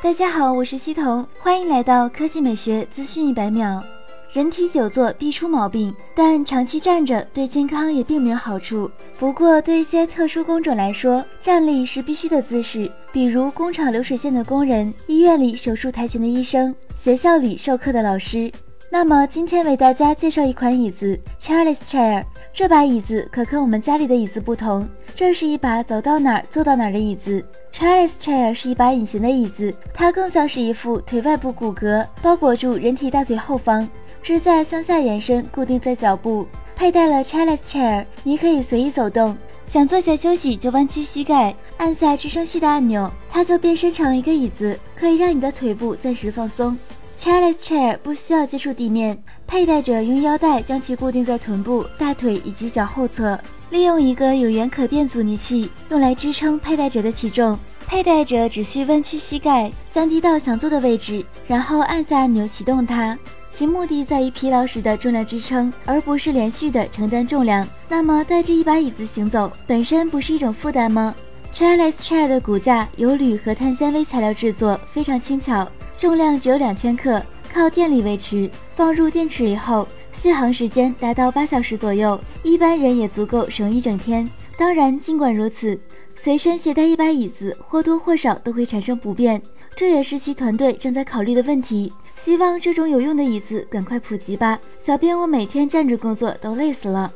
大家好，我是西彤，欢迎来到科技美学资讯一百秒。人体久坐必出毛病，但长期站着对健康也并没有好处。不过，对一些特殊工种来说，站立是必须的姿势，比如工厂流水线的工人、医院里手术台前的医生、学校里授课的老师。那么，今天为大家介绍一款椅子 ——Charles Chair。这把椅子可跟我们家里的椅子不同，这是一把走到哪儿坐到哪儿的椅子。Charles Chair 是一把隐形的椅子，它更像是一副腿外部骨骼包裹住人体大腿后方。支架向下延伸，固定在脚部。佩戴了 Chalice Chair，你可以随意走动。想坐下休息，就弯曲膝盖，按下支撑器的按钮，它就变身成一个椅子，可以让你的腿部暂时放松。Chalice Chair 不需要接触地面，佩戴者用腰带将其固定在臀部、大腿以及脚后侧，利用一个有源可变阻尼器用来支撑佩戴者的体重。佩戴者只需弯曲膝盖，降低到想坐的位置，然后按下按钮启动它。其目的在于疲劳时的重量支撑，而不是连续的承担重量。那么，带着一把椅子行走本身不是一种负担吗？Chairless Chair 的骨架由铝和碳纤维材料制作，非常轻巧，重量只有两千克，靠电力维持。放入电池以后，续航时间达到八小时左右，一般人也足够省一整天。当然，尽管如此，随身携带一把椅子或多或少都会产生不便，这也是其团队正在考虑的问题。希望这种有用的椅子赶快普及吧，小编我每天站着工作都累死了。